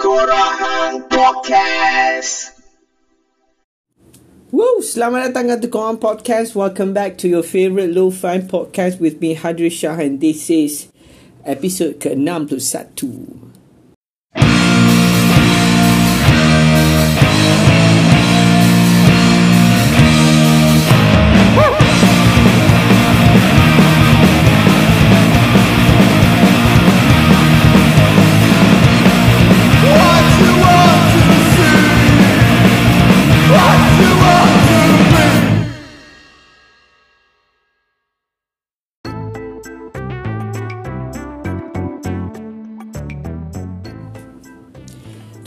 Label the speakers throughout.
Speaker 1: Korang Podcast.
Speaker 2: Woo! Selamat datang ke Korang Podcast. Welcome back to your favorite low-fi podcast with me, Hadri Shah. And this is episode ke-61.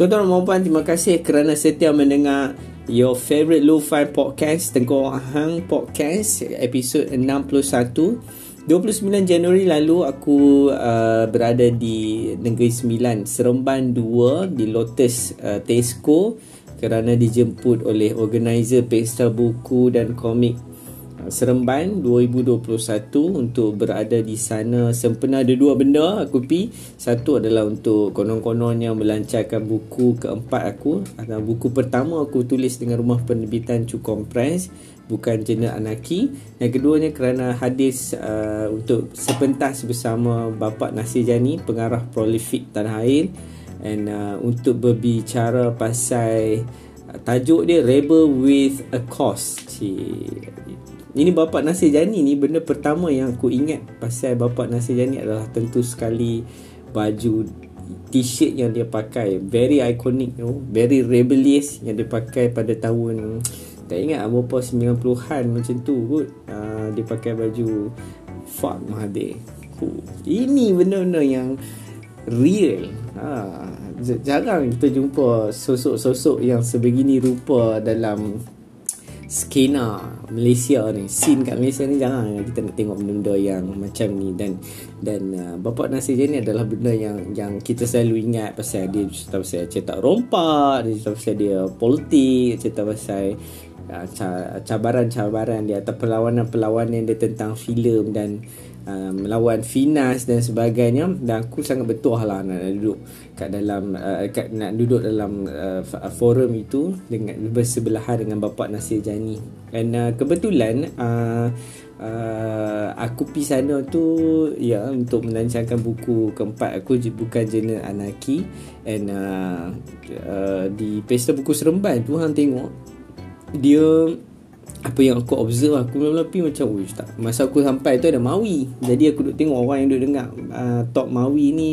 Speaker 2: Tuan-tuan dan puan terima kasih kerana setia mendengar your favorite lo-fi podcast Tengku Ahang Podcast episod 61 29 Januari lalu aku uh, berada di Negeri Sembilan Seremban 2 di Lotus uh, Tesco kerana dijemput oleh organizer Pesta Buku dan Komik Seremban 2021 untuk berada di sana. Sempena ada dua benda aku pi. Satu adalah untuk konon-kononnya melancarkan buku keempat aku. Atau buku pertama aku tulis dengan rumah penerbitan Cukom Press bukan jurnal anarki. Yang keduanya kerana hadis uh, untuk sepentas bersama Bapak Nasir Jani pengarah prolifik tanah air. And uh, untuk berbicara pasal tajuk dia Rebel with a Cause. Cik. Ini Bapak Nasir Jani ni benda pertama yang aku ingat pasal Bapak Nasir Jani adalah tentu sekali baju t-shirt yang dia pakai. Very iconic you know, very rebellious yang dia pakai pada tahun tak ingat berapa 90-an macam tu kot. Uh, dia pakai baju fuck Mahathir. Cool. ini benda-benda yang real. Ha, jarang kita jumpa sosok-sosok yang sebegini rupa dalam skena Malaysia ni scene kat Malaysia ni jangan kita nak tengok benda-benda yang macam ni. Dan dan uh, Bapak Nasir Jani adalah benda yang yang kita selalu ingat pasal dia cerita pasal cetak rompak dia cerita pasal dia politik cerita pasal uh, cabaran-cabaran dia atau perlawanan-perlawanan dia tentang filem dan uh, melawan finas dan sebagainya dan aku sangat betul lah nak, duduk kat dalam uh, kat, nak duduk dalam uh, forum itu dengan bersebelahan dengan Bapak Nasir Jani. Dan uh, kebetulan uh, Uh, aku pergi sana tu ya untuk melancarkan buku keempat. Aku bukan jurnal anarki. And uh, uh, di pesta buku seremban tu hang tengok dia apa yang aku observe aku mula-mula pergi macam Uish, tak. masa aku sampai tu ada Mawi jadi aku duduk tengok orang yang duduk dengar uh, top Mawi ni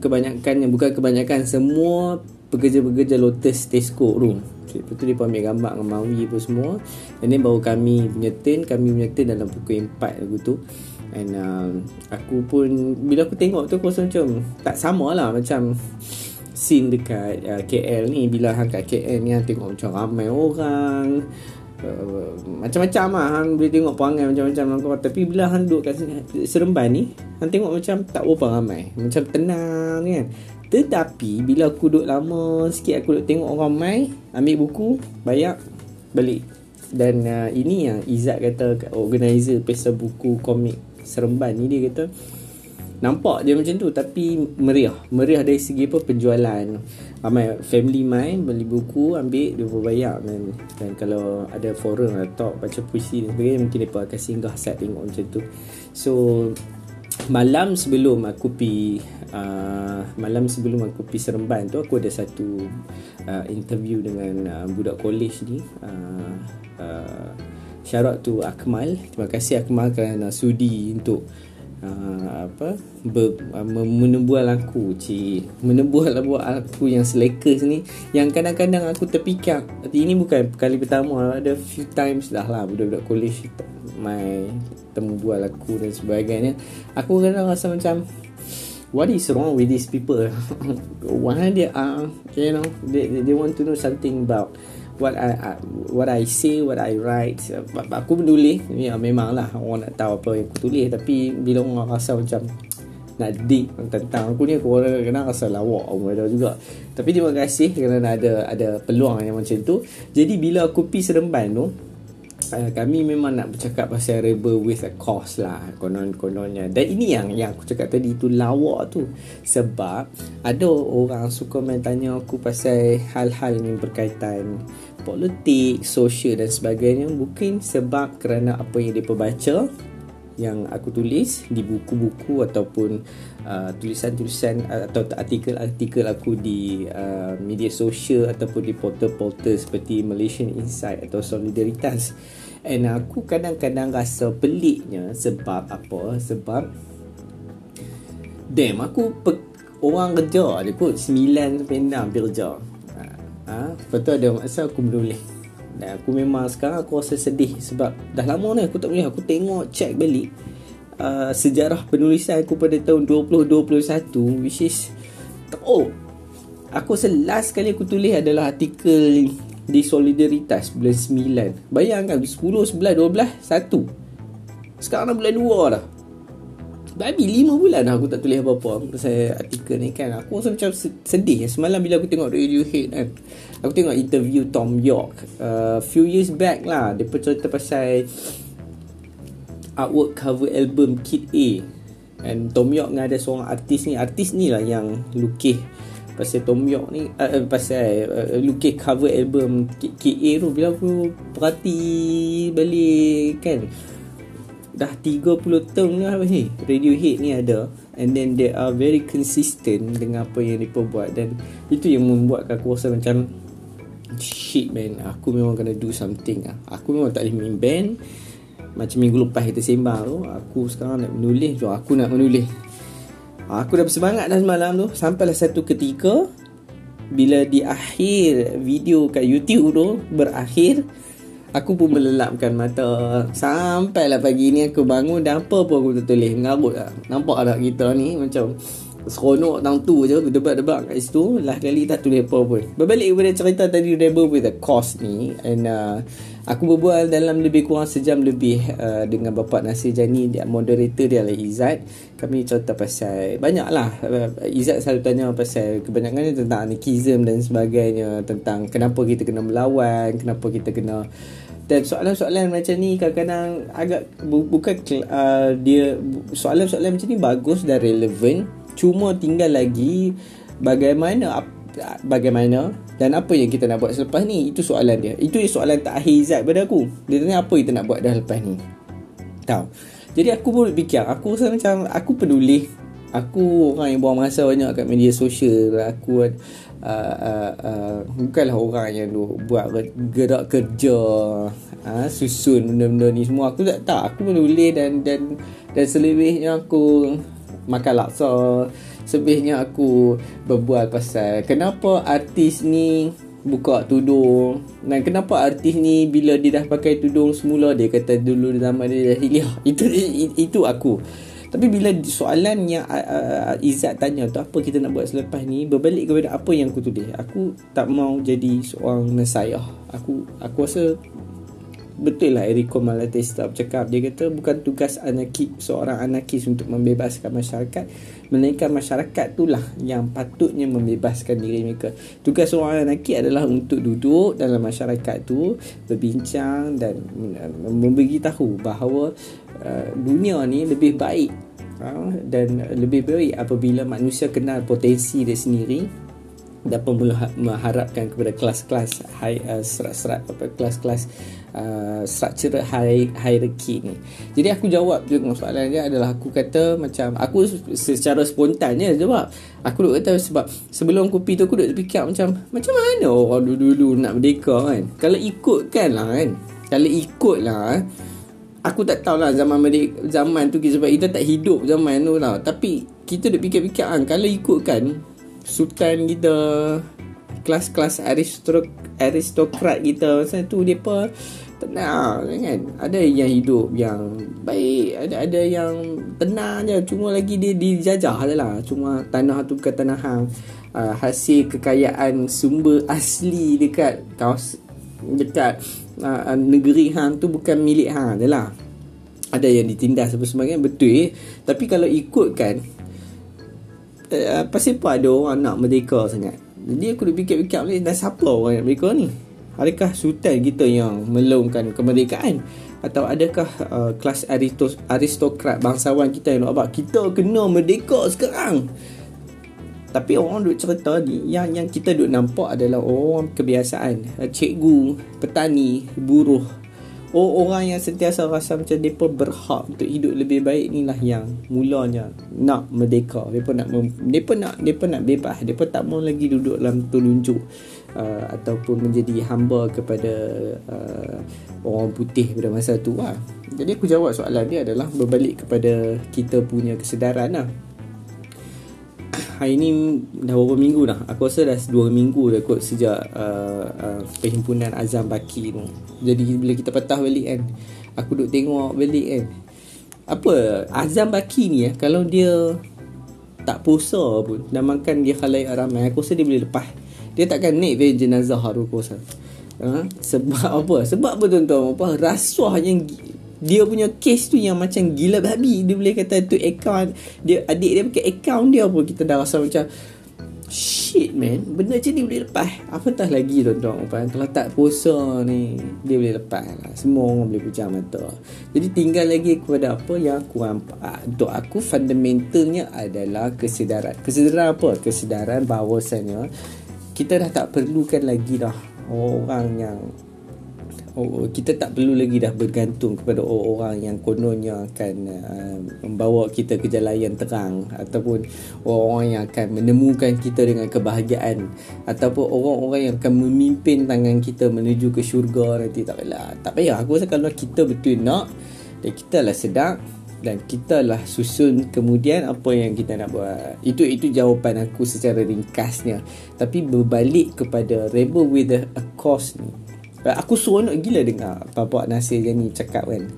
Speaker 2: kebanyakan yang bukan kebanyakan semua pekerja-pekerja Lotus Tesco room. Lepas tu dia ambil gambar dengan Mawi apa semua. And then baru kami punya turn kami punya turn dalam pukul 4 lagu tu. And uh, aku pun bila aku tengok tu aku rasa macam tak sama lah macam scene dekat uh, KL ni. Bila hang kat KL ni hang tengok macam ramai orang macam-macam lah. Hang boleh tengok perangai macam-macam lah. tapi bila hang duduk kat Seremban ni hang tengok macam tak berapa ramai. Macam tenang kan? Tetapi bila aku duduk lama sikit aku duduk tengok orang mai ambil buku bayar balik. Dan uh, ini yang Izzat kata organizer pesta buku komik Seremban ni dia kata nampak dia macam tu tapi meriah. Meriah dari segi apa? Penjualan. Ramai family main beli buku ambil dia bayar dan, dan kalau ada forum atau baca puisi dan sebagainya mungkin mereka akan singgah set tengok macam tu. So malam sebelum aku pi uh, malam sebelum aku pi Seremban tu aku ada satu uh, interview dengan uh, budak college ni. Uh, uh, out to Akmal. Terima kasih Akmal kerana sudi untuk uh, apa? Ber, uh, menebual aku cik. Menebual buat aku yang selekers ni yang kadang-kadang aku terpikir ini bukan kali pertama ada few times dah lah budak-budak college my temu bual aku dan sebagainya. Aku kadang rasa macam what is wrong with these people? Why they are you know they, they want to know something about what I, I what I say what I write. Aku menulis ya memanglah orang nak tahu apa yang aku tulis. Tapi bila orang rasa macam nak dig tentang aku ni aku orang kena rasa lawak orang ada juga. Tapi terima kasih kerana ada ada peluang yang macam tu. Jadi bila aku pi seremban tu uh, kami memang nak bercakap pasal rebel with a cause lah konon-kononnya. Dan ini yang yang aku cakap tadi tu lawak tu. Sebab ada orang suka main tanya aku pasal hal-hal yang berkaitan politik, sosial dan sebagainya. Mungkin sebab kerana apa yang dia baca yang aku tulis di buku-buku ataupun uh, tulisan-tulisan uh, atau artikel-artikel aku di uh, media sosial ataupun di portal-portal seperti Malaysian Insight atau Solidaritas. And aku kadang-kadang rasa peliknya sebab apa? Sebab damn aku pe- orang kerja dia kot 9 sampai 6 kerja. Ha, ha? Lepas tu ada masa aku menulis dan aku memang sekarang aku rasa sedih sebab dah lama ni aku tak boleh aku tengok check balik uh, sejarah penulisan aku pada tahun 2021 which is oh aku rasa last kali aku tulis adalah artikel di Solidaritas bulan 9 bayangkan 10, 11, 12, 1 sekarang dah bulan 2 dah. Babi lima bulan dah aku tak tulis apa-apa Pasal artikel ni kan. Aku rasa macam sedih Semalam bila aku tengok Radiohead kan Aku tengok interview Tom York uh, Few years back lah Dia cerita pasal Artwork cover album Kid A. And Tom York dengan ada seorang artis ni. Artis ni lah yang lukis Pasal Tom York ni uh, Pasal uh, lukis cover album Kid, A tu. Bila aku perhati balik kan dah 30 tahun lah ni Radiohead ni ada. And then they are very consistent dengan apa yang mereka buat. Dan itu yang membuat aku rasa macam shit man aku memang kena do something lah. Aku memang tak boleh main band macam minggu lepas kita sembang tu aku sekarang nak menulis tu aku nak menulis. Aku dah bersemangat dah semalam tu sampailah satu ketika bila di akhir video kat YouTube tu berakhir Aku pun melelapkan mata. Sampailah pagi ni aku bangun Dan apa pun aku tertulis Mengarut lah Nampak tak kita ni Macam Seronok tang tu je Debat-debat kat situ. Lah kali tak tulis apa pun. Berbalik kepada cerita tadi Rebel with the cost ni And uh, Aku berbual dalam lebih kurang sejam lebih uh, Dengan Bapak Nasir Jani Dia moderator dia adalah Izzat. Kami cerita pasal Banyak lah uh, Izzat selalu tanya pasal Kebanyakannya tentang anarchism dan sebagainya Tentang kenapa kita kena melawan Kenapa kita kena dan soalan-soalan macam ni kadang-kadang agak bu- bukan uh, dia soalan-soalan macam ni bagus dan relevan cuma tinggal lagi bagaimana bagaimana dan apa yang kita nak buat selepas ni? Itu soalan dia. Itu soalan tak Zat pada aku. Dia tanya apa kita nak buat dah lepas ni. Tahu? Jadi aku pun fikir aku rasa macam aku peduli. Aku orang yang buang masa banyak kat media sosial aku uh, uh, uh, bukanlah orang yang buat gerak kerja uh, susun benda-benda ni semua. Aku tak tak. Aku menulis dan dan dan selebihnya aku makan laksa. Selebihnya aku berbual pasal kenapa artis ni buka tudung. Dan kenapa artis ni bila dia dah pakai tudung semula dia kata dulu zaman dia jahiliah itu itu aku. Tapi bila soalan yang uh, Izzat tanya tu apa kita nak buat selepas ni? Berbalik kepada apa yang aku tulis. Aku tak mau jadi seorang nasayah. Aku aku rasa betul lah Eriko Malatesta bercakap. Dia kata bukan tugas anarki seorang anarkis untuk membebaskan masyarakat. Melainkan masyarakat itulah yang patutnya membebaskan diri mereka. Tugas seorang anarki adalah untuk duduk dalam masyarakat tu berbincang dan uh, memberi tahu bahawa uh, dunia ni lebih baik uh, dan lebih baik apabila manusia kenal potensi dia sendiri dapat mengharapkan kepada kelas-kelas high uh, serat-serat kelas-kelas uh, structure hierarchy ni. Jadi aku jawab dengan soalan dia adalah aku kata macam aku secara spontan je sebab aku duk kata sebab sebelum kopi tu aku duk fikir macam macam mana orang dulu-dulu nak merdeka kan. Kalau ikutkan lah kan. Kalau ikut lah Aku tak tahu lah zaman merdeka, zaman tu sebab kita tak hidup zaman tu lah. Tapi kita duk fikir-fikir kan kalau ikutkan sultan kita kelas-kelas aristokrat aristokrat kita. Masa tu depa tenang kan? Ada yang hidup yang baik ada ada yang tenang je. Cuma lagi dia dijajah lah. Cuma tanah tu bukan tanah hang. Uh, hasil kekayaan sumber asli dekat kaos dekat uh, negeri hang tu bukan milik hang lah. Ada yang ditindas apa sebagainya betul. Eh tapi kalau ikutkan uh, pasal apa ada orang nak merdeka sangat jadi aku dah fikir-fikir ni dah siapa orang nak merdeka ni Adakah sultan kita yang melongkan kemerdekaan? Atau adakah uh, kelas aristos, aristokrat bangsawan kita yang nak kita kena merdeka sekarang? Tapi orang duk cerita ni yang yang kita duk nampak adalah orang kebiasaan, cikgu, petani, buruh, orang yang sentiasa rasa macam mereka berhak untuk hidup lebih baik ni lah yang mulanya nak merdeka. Mereka nak mereka nak mereka nak bebas. Mereka tak mau lagi duduk dalam telunjuk uh, ataupun menjadi hamba kepada uh, orang putih pada masa tu lah. Jadi aku jawab soalan dia adalah berbalik kepada kita punya kesedaran lah hari ni dah beberapa minggu dah? Aku rasa dah dua minggu dah kot sejak uh, uh, perhimpunan Azam Baki tu. Jadi bila kita patah balik kan aku duk tengok balik kan. Apa Azam Baki ni ya kalau dia tak puasa pun dan makan dia khalayak ramai aku rasa dia boleh lepas. Dia takkan naik van jenazah aku rasa. Ha? sebab apa? Sebab apa tuan-tuan? Apa? Rasuah yang dia punya case tu yang macam gila babi. Dia boleh kata tu account dia adik dia pakai account dia pun kita dah rasa macam shit man. Benda macam ni boleh lepas. Apatah lagi tuan-tuan puan kalau tak puasa ni dia boleh lepas lah. semua orang boleh pejam mata jadi tinggal lagi kepada apa yang aku nampak. Untuk aku fundamentalnya adalah kesedaran. Kesedaran apa? Kesedaran bahawasanya kita dah tak perlukan lagi dah orang yang kita tak perlu lagi dah bergantung kepada orang-orang yang kononnya akan uh, membawa kita ke jalan yang terang ataupun orang-orang yang akan menemukan kita dengan kebahagiaan ataupun orang-orang yang akan memimpin tangan kita menuju ke syurga nanti tak payah tak payah. Aku rasa kalau kita betul nak dan kita lah sedap dan kita lah susun kemudian apa yang kita nak buat. Itu itu jawapan aku secara ringkasnya. Tapi berbalik kepada rebel with a cause ni Aku seronok gila dengar Bapak Nasir Jani cakap kan.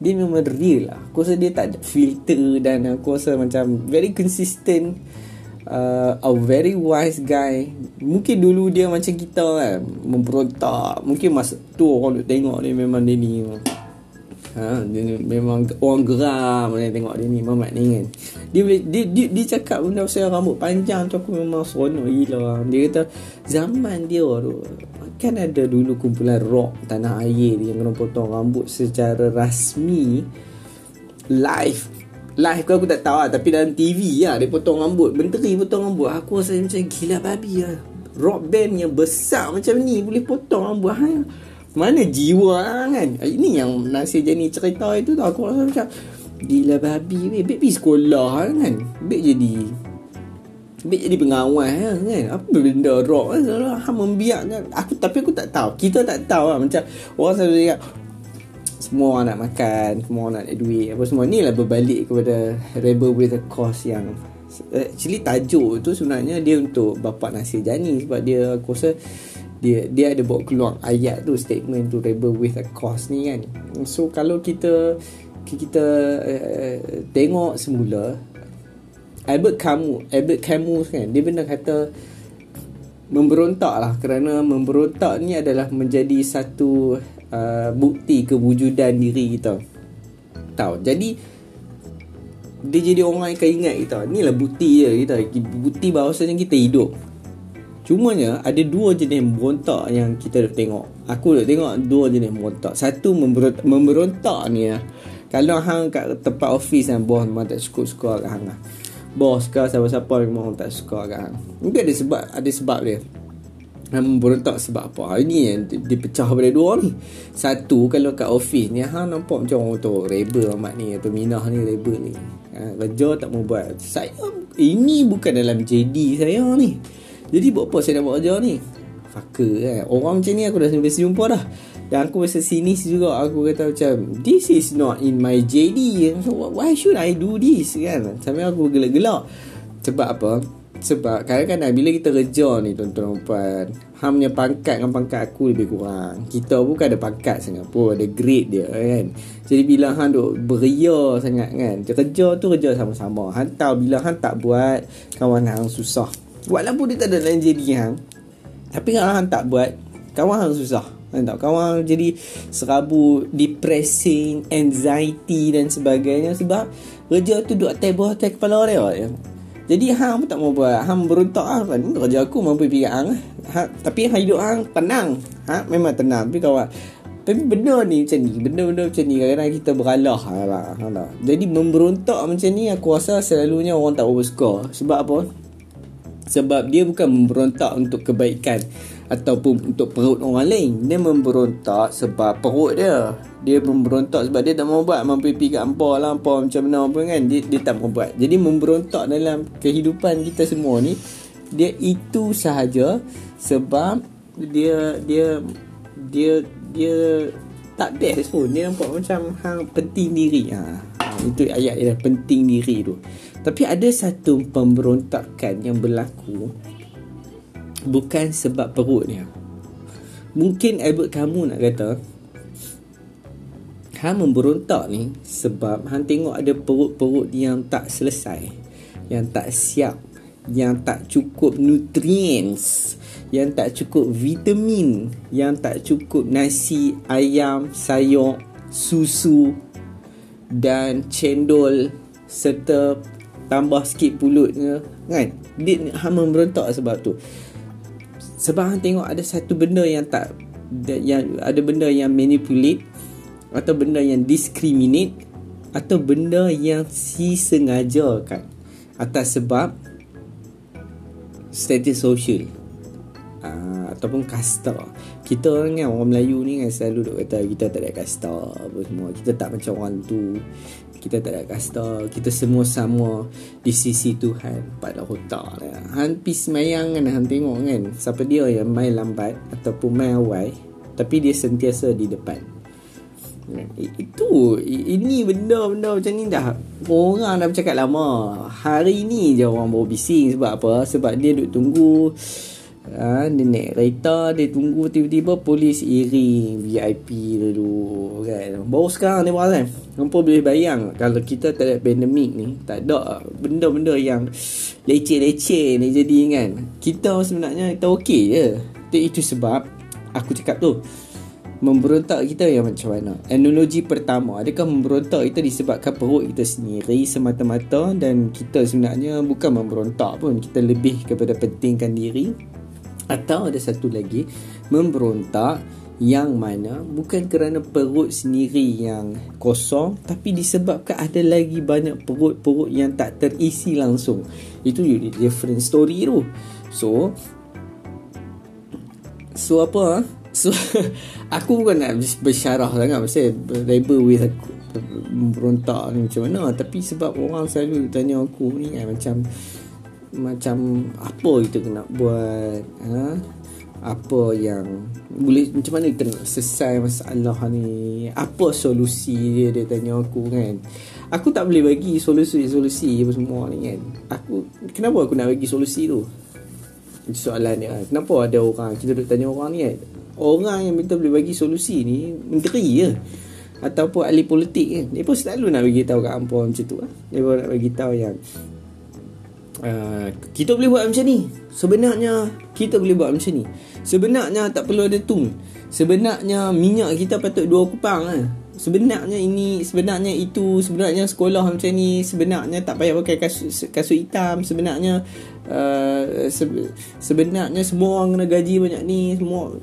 Speaker 2: Dia memang real lah. Aku rasa dia tak ada filter Dan aku rasa macam Very consistent uh, A very wise guy. Mungkin dulu dia macam kita kan Memberontak. Mungkin masa tu orang tengok ni Memang dia ni ha, dia ni memang orang geram dia tengok dia ni Mamat ni kan. Dia boleh dia, dia, dia cakap benda pasal rambut panjang tu aku memang seronok gila. Dia kata zaman dia tu kan ada dulu kumpulan rock tanah air yang kena potong rambut secara rasmi. Live live kau aku tak tahu lah tapi dalam TV lah dia potong rambut. Menteri potong rambut. Aku rasa macam gila babi lah. Rock band yang besar macam ni boleh potong rambut ha? Mana jiwa kan? Ini yang Nasir Jani cerita itu tu Aku rasa macam Gila babi Bek pergi sekolah kan? Bek jadi Bek jadi pengawas kan? Apa benda rock? Kan Ha membiarkan. Aku, Tapi aku tak tahu. Kita tak tahu lah. Macam Orang selalu cakap Semua orang nak makan Semua orang nak ada duit Apa semua. Ni lah berbalik kepada Rebel with a cause yang Actually tajuk tu sebenarnya Dia untuk Bapak Nasir Jani. Sebab dia Aku rasa dia dia ada bawa keluar ayat tu statement tu rebel with a cause ni kan? So kalau kita kita uh, tengok semula Albert Camus Albert Camus kan dia benar kata memberontak lah kerana memberontak ni adalah menjadi satu uh, bukti kewujudan diri kita tahu jadi dia jadi orang yang akan ingat kita ni lah bukti je kita bukti bahawasanya kita hidup Cumanya ada dua jenis memberontak yang kita dah tengok. Aku dah tengok dua jenis memberontak. Satu memberontak, memberontak ni lah. Kalau hang kat tempat office kan, bos memang tak suka kat hang lah. Bos ke siapa-siapa memang tak suka hang. Mungkin ada sebab, ada sebab dia. Hang memberontak sebab apa? Ini yang dipecah pada dua ni. Satu, kalau kat office ni, hang nampak macam orang tu rebel amat ni, atau minah ni rebel ni. Ha, kerja tak mau buat. Saya, ini bukan dalam JD saya ni. Jadi buat apa saya nak buat kerja ni Fucker kan Orang macam ni aku dah biasa jumpa dah Dan aku rasa sinis juga. Aku kata macam This is not in my JD so, Why should I do this? Kan? Sampai aku gelak-gelak. Sebab apa? Sebab kadang-kadang bila kita kerja ni tuan-tuan puan Ham punya pangkat dengan pangkat aku lebih kurang. Kita bukan ada pangkat sangat pun Ada grade dia kan? Jadi bila Han duk beria sangat kan? Kerja tu kerja sama-sama. Han tahu bila Han tak buat Kawan Han susah. Walaupun dia tak ada lain jadi hang Tapi kalau hang tak buat Kawan hang susah tak? Kawan jadi Serabu Depressing Anxiety Dan sebagainya Sebab Kerja tu duduk atas bawah atas kepala dia ya. Jadi hang pun tak mau buat. Hang berontak lah kan? Kerja aku mampu pergi hang ha, Tapi hang hidup hang tenang. Ha, Memang tenang. Tapi kawan tapi benda ni macam ni Benda-benda macam ni Kadang-kadang kita beralah lah, lah. Jadi memberontak macam ni Aku rasa selalunya orang tak bersuka Sebab apa? Sebab dia bukan memberontak untuk kebaikan Ataupun untuk perut orang lain. Dia memberontak sebab perut dia. Dia memberontak sebab dia tak mau buat. Mampu pergi kat ampah lah Ampah macam mana pun kan. Dia, dia tak mau buat. Jadi memberontak dalam kehidupan kita semua ni Dia itu sahaja Sebab dia Dia Dia Dia tak best pun. Dia nampak macam hang penting diri. Ha itu ayat dia penting diri tu. Tapi ada satu pemberontakan yang berlaku bukan sebab perut dia. Mungkin Albert kamu nak kata Han memberontak ni sebab Han tengok ada perut-perut yang tak selesai Yang tak siap Yang tak cukup nutrients Yang tak cukup vitamin Yang tak cukup nasi, ayam, sayur, susu Dan cendol Serta tambah sikit pulut ke kan? Dia hama memberontak sebab tu sebab hang tengok ada satu benda yang tak yang ada benda yang manipulate atau benda yang discriminate atau benda yang si sengaja kan atas sebab status sosial uh, ataupun kasta. Kita orang kan orang Melayu ni kan selalu duk kata kita tak ada kasta apa semua. Kita tak macam orang tu kita tak ada kasta kita semua sama di sisi Tuhan. Pada otak lah. Han pi semayang kan Han tengok kan. Siapa dia yang main lambat ataupun main awal tapi dia sentiasa di depan. Itu ini benda-benda macam ni dah orang dah bercakap lama. Hari ni je orang baru bising sebab apa? Sebab dia duk tunggu ha, dia naik kereta dia tunggu tiba-tiba polis iring VIP dulu kan. Baru sekarang ni kan. Hampa boleh bayang kalau kita tak ada pandemik ni tak ada benda-benda yang leceh-leceh ni jadi kan. Kita sebenarnya kita okey je. Itu sebab aku cakap tu memberontak kita yang macam mana. Analogi pertama adakah memberontak kita disebabkan perut kita sendiri semata-mata dan kita sebenarnya bukan memberontak pun. Kita lebih kepada pentingkan diri atau ada satu lagi memberontak yang mana bukan kerana perut sendiri yang kosong tapi disebabkan ada lagi banyak perut-perut yang tak terisi langsung. Itu different story tu. So So apa ah? So aku bukan nak bersyarah sangat pasal rebel with aku memberontak ni macam mana tapi sebab orang selalu tanya aku ni kan macam macam apa kita kena buat ha? apa yang boleh macam mana kita nak selesai masalah ni? Apa solusi dia? Dia tanya aku kan. Aku tak boleh bagi solusi-solusi apa semua ni kan. Aku kenapa aku nak bagi solusi tu? Soalan dia kenapa ada orang kita duk tanya orang ni kan? Orang yang minta boleh bagi solusi ni menteri je. Ataupun ahli politik kan. Dia pun selalu nak bagi tahu kat hangpa macam tu kan dia pun nak bagi tahu yang Uh, kita boleh buat macam ni. Sebenarnya Kita boleh buat macam ni. Sebenarnya tak perlu ada tun Sebenarnya minyak kita patut dua kupang lah. Sebenarnya ini Sebenarnya itu Sebenarnya sekolah macam ni Sebenarnya tak payah pakai kasut, kasut hitam. Sebenarnya uh, se- Sebenarnya semua orang kena gaji banyak ni Semua.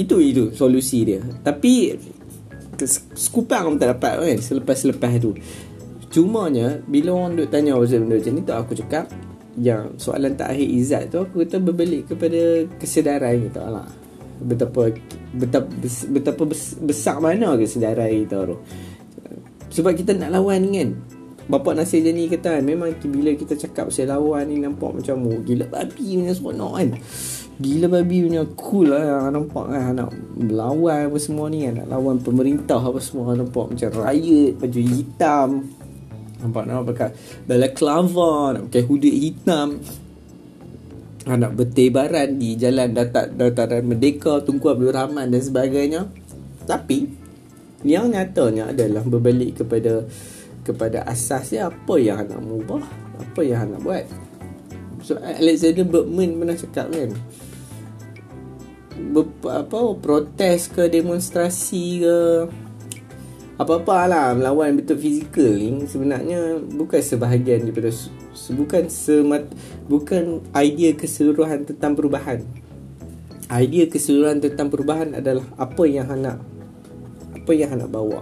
Speaker 2: Itu itu solusi dia. Tapi Sekupang pun tak dapat kan Selepas-selepas tu Cumanya Bila orang duk tanya pasal benda macam ni tu Aku cakap Yang soalan tak akhir izzat tu Aku kata berbalik kepada Kesedaran kita lah. Betapa Betapa, betapa besar mana kesedaran kita tu. Sebab kita nak lawan kan. Bapak Nasir Jani kata kan Memang bila kita cakap pasal lawan ni Nampak macam oh, Gila babi punya seronok kan. Gila babi punya cool lah Nampak kan. Nak melawan apa semua ni kan. Nak lawan pemerintah apa semua Nampak macam riot Baju hitam Nampak nak pakai balaclava Nak pakai hoodie hitam. Nak bertebaran di jalan datar, dataran Merdeka Tunku Abdul Rahman dan sebagainya. Tapi Yang nyatanya adalah berbalik kepada Kepada asasnya Apa yang nak mengubah Apa yang nak buat? So Alexander Bergman pernah cakap kan Ber, apa protes ke demonstrasi ke apa-apa lah melawan betul fizikal ni sebenarnya bukan sebahagian daripada bukan semat bukan idea keseluruhan tentang perubahan. Idea keseluruhan tentang perubahan adalah apa yang nak apa yang nak bawa.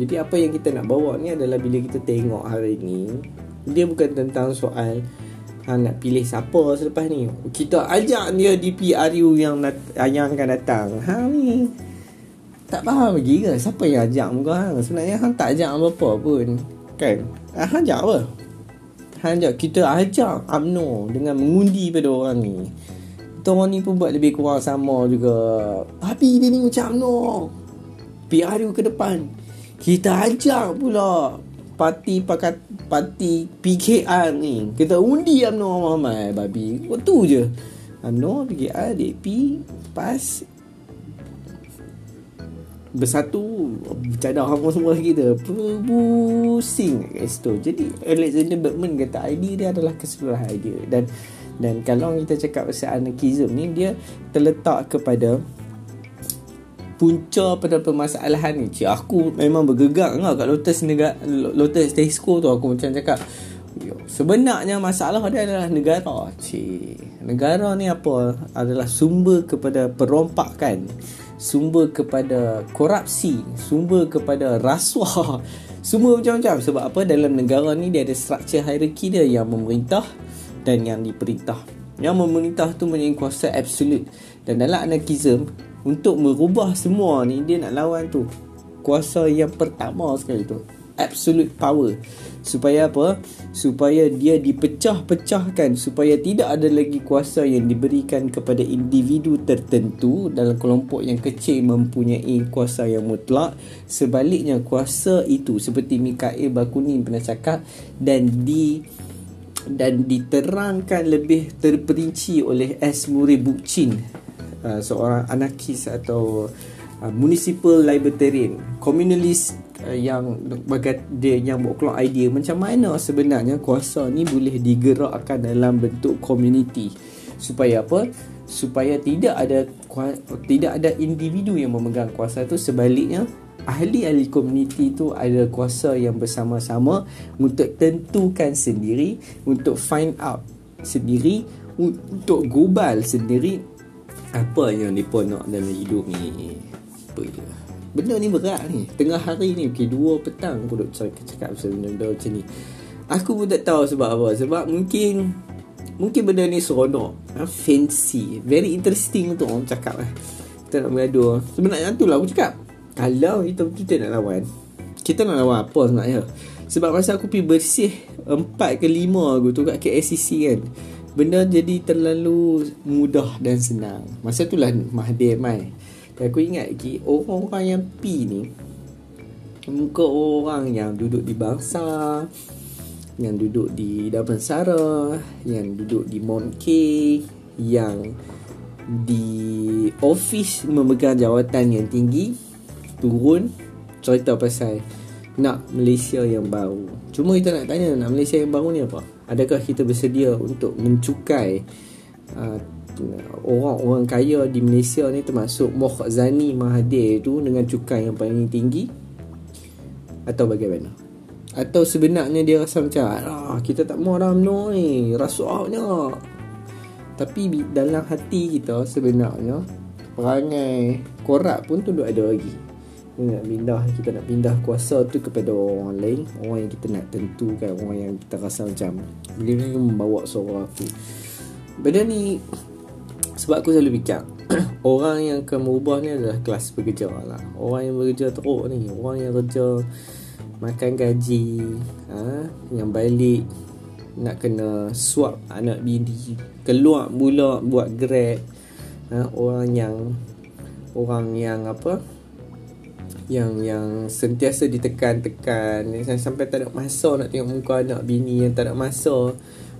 Speaker 2: Jadi apa yang kita nak bawa ni adalah bila kita tengok hari ni dia bukan tentang soal ha, nak pilih siapa selepas ni. Kita ajak dia di PRU yang nat, yang akan datang. Ha ni tak faham lagi ke? Siapa yang ajak muka hang? Sebenarnya hang tak ajak apa-apa pun kan? Ha, hang ajak apa? Hang ajak kita ajak UMNO dengan mengundi pada orang ni. Kita orang ni pun buat lebih kurang sama juga. Tapi dia ni macam UMNO. PRU ke depan. Kita ajak pula parti pakat parti PKR ni. Kita undi UMNO ramai babi waktu je. UMNO PKR DP PAS bersatu bercadar sama semua kita. Pusing guys tu jadi Alexander Bergman kata idea dia adalah keseluruhan idea dan dan kalau kita cakap pasal anarchism ni dia terletak kepada punca pada permasalahan ni. Cik aku memang bergegang lah kat Lotus negara Lotus Tesco tu aku macam cakap sebenarnya masalah dia adalah negara. Cik negara ni apa? Adalah sumber kepada perompakan sumber kepada korupsi sumber kepada rasuah. Semua macam-macam. Sebab apa? Dalam negara ni dia ada struktur hierarki dia. Yang memerintah dan yang diperintah. Yang memerintah tu mempunyai kuasa absolut dan dalam anarkism untuk merubah semua ni dia nak lawan tu. Kuasa yang pertama sekali tu absolute power. Supaya apa? Supaya dia dipecah-pecahkan. Supaya tidak ada lagi kuasa yang diberikan kepada individu tertentu dalam kelompok yang kecil mempunyai kuasa yang mutlak. Sebaliknya kuasa itu seperti Mikael Bakunin pernah cakap dan di dan diterangkan lebih terperinci oleh S. Murray Bookchin uh, seorang anarkis atau uh, municipal libertarian communalist uh, yang dia yang buat keluar idea macam mana sebenarnya kuasa ni boleh digerakkan dalam bentuk community? Supaya apa? Supaya tidak ada tidak ada individu yang memegang kuasa tu. Sebaliknya ahli-ahli komuniti tu ada kuasa yang bersama-sama untuk tentukan sendiri untuk find out sendiri untuk gubal sendiri. Apa yang mereka nak dalam hidup ni? Apa je benda ni berat ni. Tengah hari ni okay, dua petang aku duk cakap, cakap pasal benda macam ni. Aku pun tak tahu sebab apa. Sebab mungkin mungkin benda ni seronok. Ha? fancy. Very interesting untuk orang cakap lah kita nak bergaduh. Sebenarnya tu lah aku cakap. Kalau kita betul-betul nak lawan kita nak lawan apa sebenarnya? Sebab masa aku pergi bersih empat ke lima aku tu kat KSCC kan benda jadi terlalu mudah dan senang. Masa tu lah Mahathir mai dan aku ingat lagi orang-orang yang P ni muka orang yang duduk di bangsa yang duduk di Damansara yang duduk di Mount K yang di office memegang jawatan yang tinggi turun cerita pasal nak Malaysia yang baru. Cuma kita nak tanya nak Malaysia yang baru ni apa? Adakah kita bersedia untuk mencukai uh, orang-orang kaya di Malaysia ni termasuk Mokhzani Mahathir tu dengan cukai yang paling tinggi. Atau bagaimana? Atau sebenarnya dia rasa macam ah, kita tak mau dalam no ni rasuahnya tapi dalam hati kita sebenarnya perangai korak pun tu ada lagi. Nak pindah kita nak pindah kuasa tu kepada orang lain orang yang kita nak tentukan orang yang kita rasa macam dia ni membawa suara aku. Benda ni sebab aku selalu fikir orang yang akan merubah ni adalah kelas pekerja lah orang yang bekerja teruk ni orang yang kerja makan gaji ha? yang balik nak kena swap anak bini keluar mula buat grab ha? orang yang orang yang apa yang yang sentiasa ditekan-tekan sampai tak ada masa nak tengok muka anak bini yang tak ada masa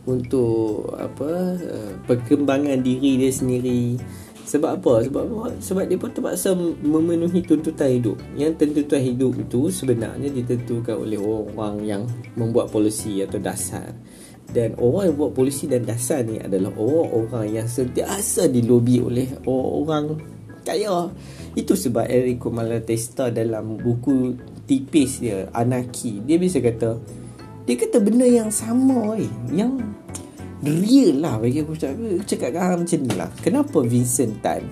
Speaker 2: untuk apa uh, perkembangan diri dia sendiri. Sebab apa? Sebab sebab dia pun terpaksa memenuhi tuntutan hidup. Yang tuntutan hidup itu sebenarnya ditentukan oleh orang yang membuat polisi atau dasar. Dan orang yang buat polisi dan dasar ni adalah orang-orang yang sentiasa dilobi oleh orang-orang kaya. Itu sebab Enrico Malatesta dalam buku tipis dia Anarki. Dia bisa kata Dia kata benda yang sama eh. Yang real lah bagi aku cakap, aku cakap kan macam ni lah. Kenapa Vincent Tan,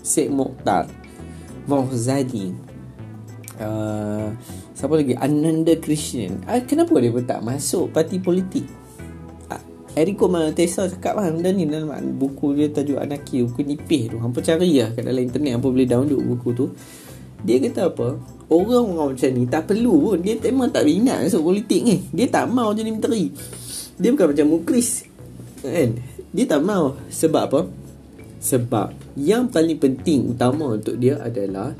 Speaker 2: Syed Mokhtar, Mohzadi, uh, siapa lagi? Ananda Krishnan. Uh, kenapa dia pun tak masuk parti politik? Uh, Eriko Malatesa cakap lah benda ni dalam buku dia tajuk Anaki, buku nipih tu. Hampa cari lah kat dalam internet, hampa boleh download buku tu. Dia kata apa? Orang-orang macam ni tak perlu pun. Dia memang tak minat masuk politik ni. Dia tak mau jadi menteri. Dia bukan macam Mukris. Kan? Dia tak mau. Sebab apa? Sebab yang paling penting utama untuk dia adalah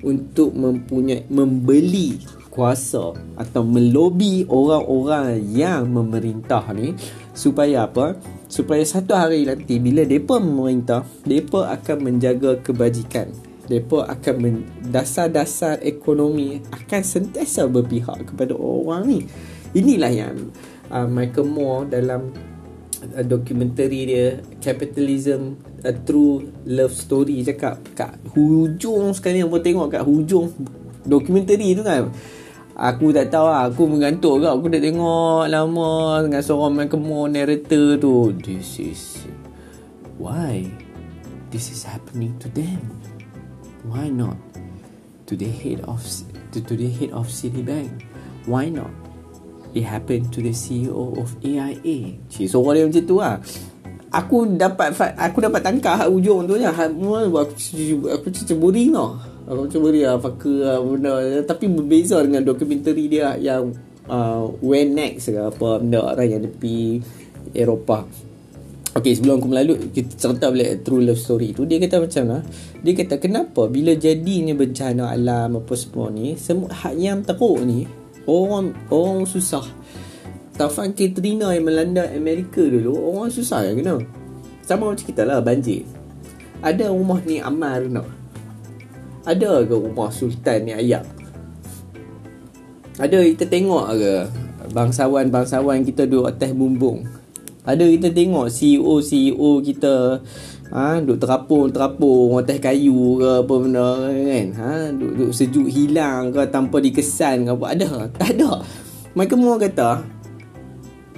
Speaker 2: untuk mempunyai membeli kuasa atau melobi orang-orang yang memerintah ni supaya apa? Supaya satu hari nanti bila depa memerintah, depa akan menjaga kebajikan. Depa akan men- dasar-dasar ekonomi akan sentiasa berpihak kepada orang ni. Inilah yang uh, Michael Moore dalam uh, dokumentari dia Capitalism a True Love Story cakap kat hujung sekali pun tengok kat hujung dokumentari tu kan. Aku tak tahu lah Aku mengantuk ke Aku dah tengok lama Dengan seorang Michael Moore narrator tu. This is Why This is happening to them Why not? To the head of To, to the head of Citibank. Why not? It happened to the CEO of AIA Cik seorang dia macam tu lah. Aku dapat Aku dapat tangkap hak ujung tu je. Aku, aku ceburi tau. Aku ceburi lah Fakir lah benda. Tapi berbeza dengan dokumentari dia Yang uh, When next ke apa Benda orang yang tepi Eropah Okay sebelum aku melalut Kita cerita balik True love story tu Dia kata macam lah Dia kata kenapa Bila jadinya bencana alam Apa semua ni Semua hak yang teruk ni Orang Orang susah. Taufan Katrina yang melanda Amerika dulu Orang susah yang kena? Sama macam kita lah banjir. Ada rumah ni Amar nak? Ada ke rumah Sultan ni Ayak? Ada kita tengok ke? Bangsawan-bangsawan kita duduk atas bumbung ada kita tengok CEO-CEO kita ha, Duk terapung-terapung Atas kayu ke apa benda kan. Ha, duk, duk sejuk hilang ke Tanpa dikesan ke apa. Ada? Tak ada. Michael Moore kata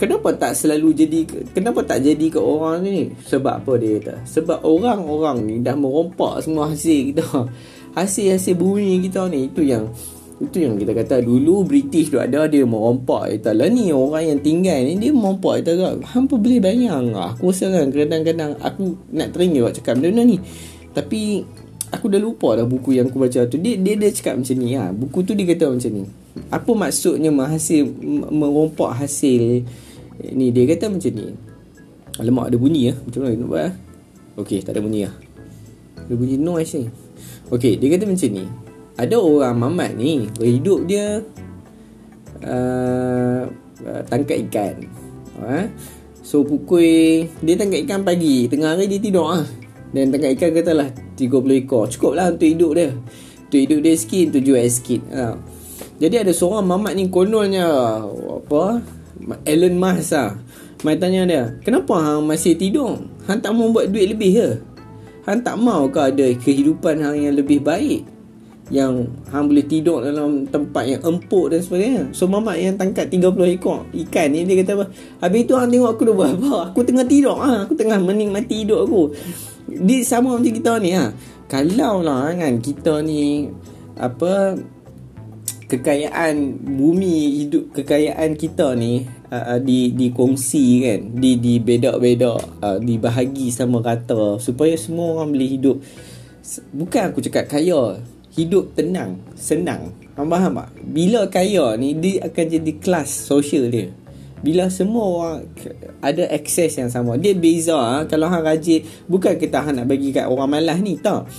Speaker 2: Kenapa tak selalu jadi Kenapa tak jadi ke orang ni? Sebab apa dia kata? Sebab orang-orang ni Dah merompak semua hasil kita. Hasil-hasil bumi kita ni Itu yang itu yang kita kata dulu British tu ada dia merompak kita lah. Ni orang yang tinggal ni dia merompak. Kita kan hampa boleh bayang aku rasa kan kadang-kadang aku nak teringin buat cakap benda ni. Tapi aku dah lupa dah buku yang aku baca tu. Dia dia, dia cakap macam ni ha. buku tu dia kata macam ni. Apa maksudnya hasil merompak hasil? Ni dia kata macam ni. Alamak ada bunyi ya Macam mana nak buat ya? Okay tak ada bunyi lah Ada bunyi noise ni Okay dia kata macam ni ada orang mamat ni berhidup dia uh, tangkap ikan. Uh, so pukul dia tangkap ikan pagi tengah hari dia tidur ah dan tangkap ikan katalah 30 ekor. Cukup lah untuk hidup dia. Untuk hidup dia sikit untuk jual sikit uh. jadi ada seorang mamat ni kononnya apa Elon Musk lah Mai tanya dia Kenapa hang masih tidur? Hang tak mau buat duit lebih ke? Hang tak mau ke ada kehidupan hang yang lebih baik yang hang boleh tidur dalam tempat yang empuk dan sebagainya. So mamak yang tangkap 30 ekor ikan ni dia kata apa? Habis tu hang tengok aku dah buat apa? Aku tengah tidur ah, aku tengah menikmati hidup aku. Di sama macam kita ni ha. Kalau lah kan kita ni apa kekayaan bumi hidup kekayaan kita ni uh, di dikongsi kan di di bedak-bedak uh, dibahagi sama rata supaya semua orang boleh hidup bukan aku cakap kaya hidup tenang, senang. Faham faham tak? Bila kaya ni dia akan jadi kelas sosial dia. Bila semua orang ada akses yang sama. Dia beza ha? kalau hang rajin bukan kita hang nak bagi kat orang malas ni tak.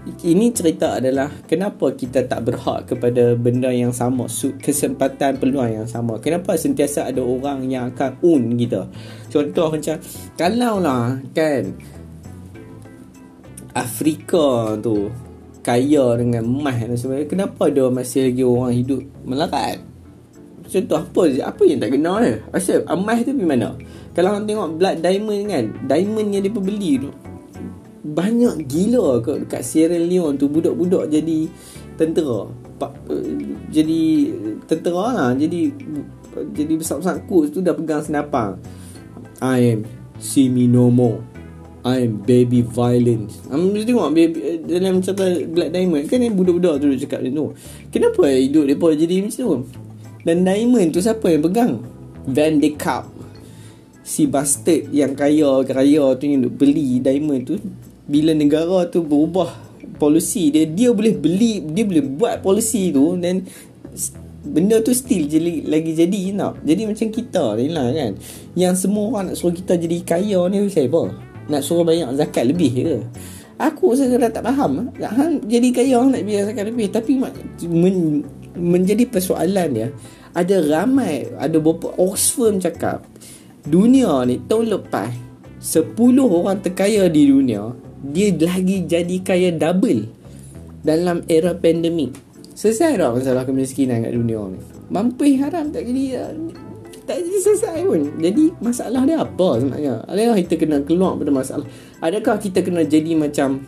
Speaker 2: Ini cerita adalah kenapa kita tak berhak kepada benda yang sama, kesempatan peluang yang sama. Kenapa sentiasa ada orang yang akan own kita. Contoh macam kalau lah kan Afrika tu kaya dengan emas dan sebagainya kenapa dia masih lagi orang hidup melarat? Contoh apa apa yang tak kena dia? Asal emas tu pergi mana? Kalau orang tengok blood diamond kan diamond yang dia beli tu banyak gila ke dekat Sierra Leone tu. Budak-budak jadi tentera. Pak, jadi tentera lah. Jadi Jadi besar-besar quotes tu Dah pegang senapang. I am See me no more I am baby violence um, Mesti tengok baby, Dalam cerita Black Diamond. Kan yang budak-budak tu Duduk cakap tu. Kenapa hidup mereka jadi macam tu? Dan Diamond tu siapa yang pegang? Van de Kaap. Si bastard yang kaya Kaya tu yang beli Diamond tu Bila negara tu berubah Polisi dia Dia boleh beli Dia boleh buat polisi tu Dan benda tu still jadi, lagi jadi tak jadi macam kita ni lah kan. Yang semua orang nak suruh kita jadi kaya ni siapa nak suruh bayar zakat lebih ke? Aku sebenarnya tak faham. Hang jadi kaya nak bayar zakat lebih. Tapi men, menjadi persoalan dia ada ramai ada beberapa Oxfam cakap dunia ni tahun lepas 10 orang terkaya di dunia dia lagi jadi kaya double dalam era pandemik. Selesai dah masalah kemiskinan kat dunia ni? Mampu haram tak jadi Tak jadi selesai pun. Jadi masalah dia apa sebenarnya? Adakah kita kena keluar pada masalah. Adakah kita kena jadi macam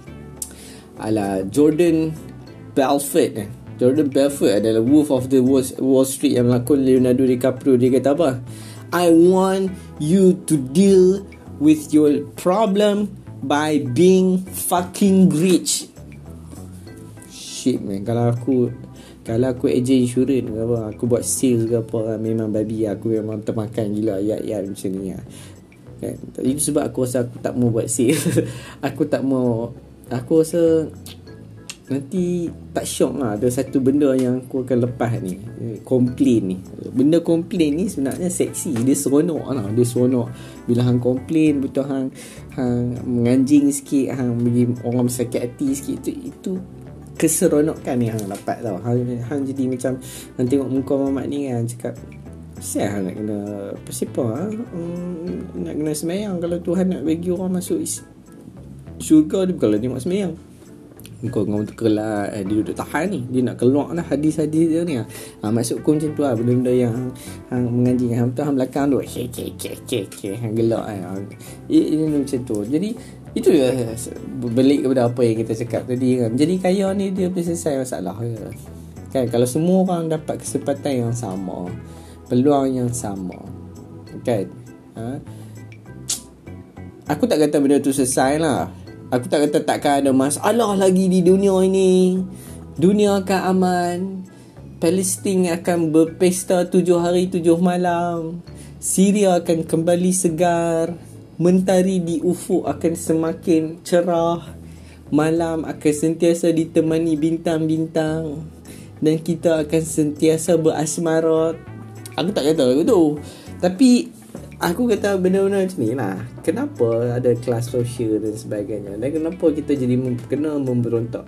Speaker 2: Ala Jordan Belfort eh? Jordan Belfort adalah Wolf of the Wall Street Yang melakon Leonardo DiCaprio. Dia kata apa? I want you to deal with your problem by being fucking rich. Shit man. Kalau aku Kalau aku agent insurance ke apa Aku buat sales ke apa Memang babi aku memang termakan gila Ayat-ayat macam ni lah kan? Itu sebab aku rasa aku tak mau buat sales. Aku tak mau Aku rasa Nanti tak syok lah Ada satu benda yang aku akan lepas ni. Komplain ni. Benda komplain ni sebenarnya seksi. Dia seronok lah Dia seronok. Bila hang komplain Betul hang Hang menganjing sikit Hang bagi orang sakit hati sikit Itu, itu keseronokan yang hang dapat tau. Hang, hang jadi macam hang tengok muka mamat ni kan cakap Siapa hang nak kena Siapa ha? hmm, Nak kena semayang. Kalau Tuhan nak bagi orang masuk is, Syurga dia bukanlah tengok semayang. Kau ngomong tu kelak eh, Dia duduk tahan ni. Dia nak keluar lah hadis-hadis dia ni ha, Maksud kau macam tu lah Benda-benda yang hang, mengaji. Hang tu hang belakang tu kek kek kek kek Hang gelak eh. Ini macam tu. Jadi itu ya Balik kepada apa yang kita cakap tadi kan. Jadi kaya ni dia boleh selesai masalah ke Kan kalau semua orang dapat kesempatan yang sama Peluang yang sama Kan ha? Aku tak kata benda tu selesai lah. Aku tak kata takkan ada masalah lagi di dunia ini. Dunia akan aman. Palestin akan berpesta tujuh hari tujuh malam. Syria akan kembali segar mentari di ufuk akan semakin cerah malam akan sentiasa ditemani bintang-bintang dan kita akan sentiasa berasmara aku tak kata aku tu tapi aku kata benda-benda macam ni lah. Kenapa ada kelas sosial dan sebagainya? Dan kenapa kita jadi kena memberontak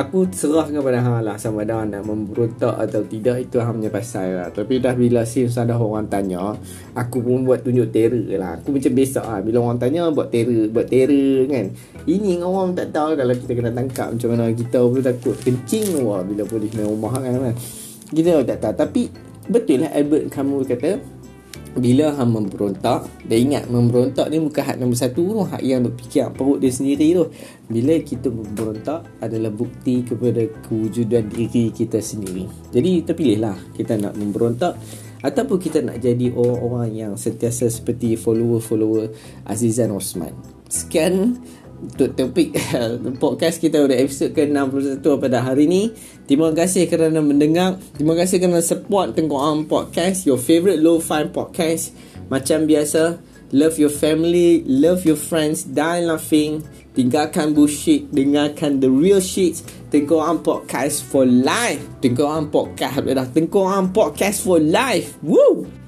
Speaker 2: Aku serah kepada hang lah sama ada nak memberontak atau tidak itu hang punya pasal lah. Tapi dah bila since ada orang tanya, aku pun buat tunjuk terror lah. Aku macam biasa lah. Bila orang tanya buat terror, buat terror kan. Ini orang tak tahu kalau kita kena tangkap macam mana kita pun takut kencing wah bila polis main rumah kan. Kita tak tahu. Tapi betul lah Albert kamu kata bila hang memberontak dan ingat memberontak ni bukan hak nombor satu tu hak yang berfikir perut dia sendiri tu. Bila kita memberontak adalah bukti kepada kewujudan diri kita sendiri. Jadi terpilihlah kita nak memberontak ataupun kita nak jadi orang-orang yang sentiasa seperti follower-follower Azizan Osman. Sekian untuk topik podcast kita pada episod ke-61 pada hari ini. Terima kasih kerana mendengar. Terima kasih kerana support Tengok Am Podcast, your favorite low-fi podcast. Macam biasa, love your family, love your friends, die laughing. Tinggalkan bullshit, dengarkan the real shit. Tengok Am Podcast for life. Tengok Am Podcast, Tengok Am Podcast for life. Woo!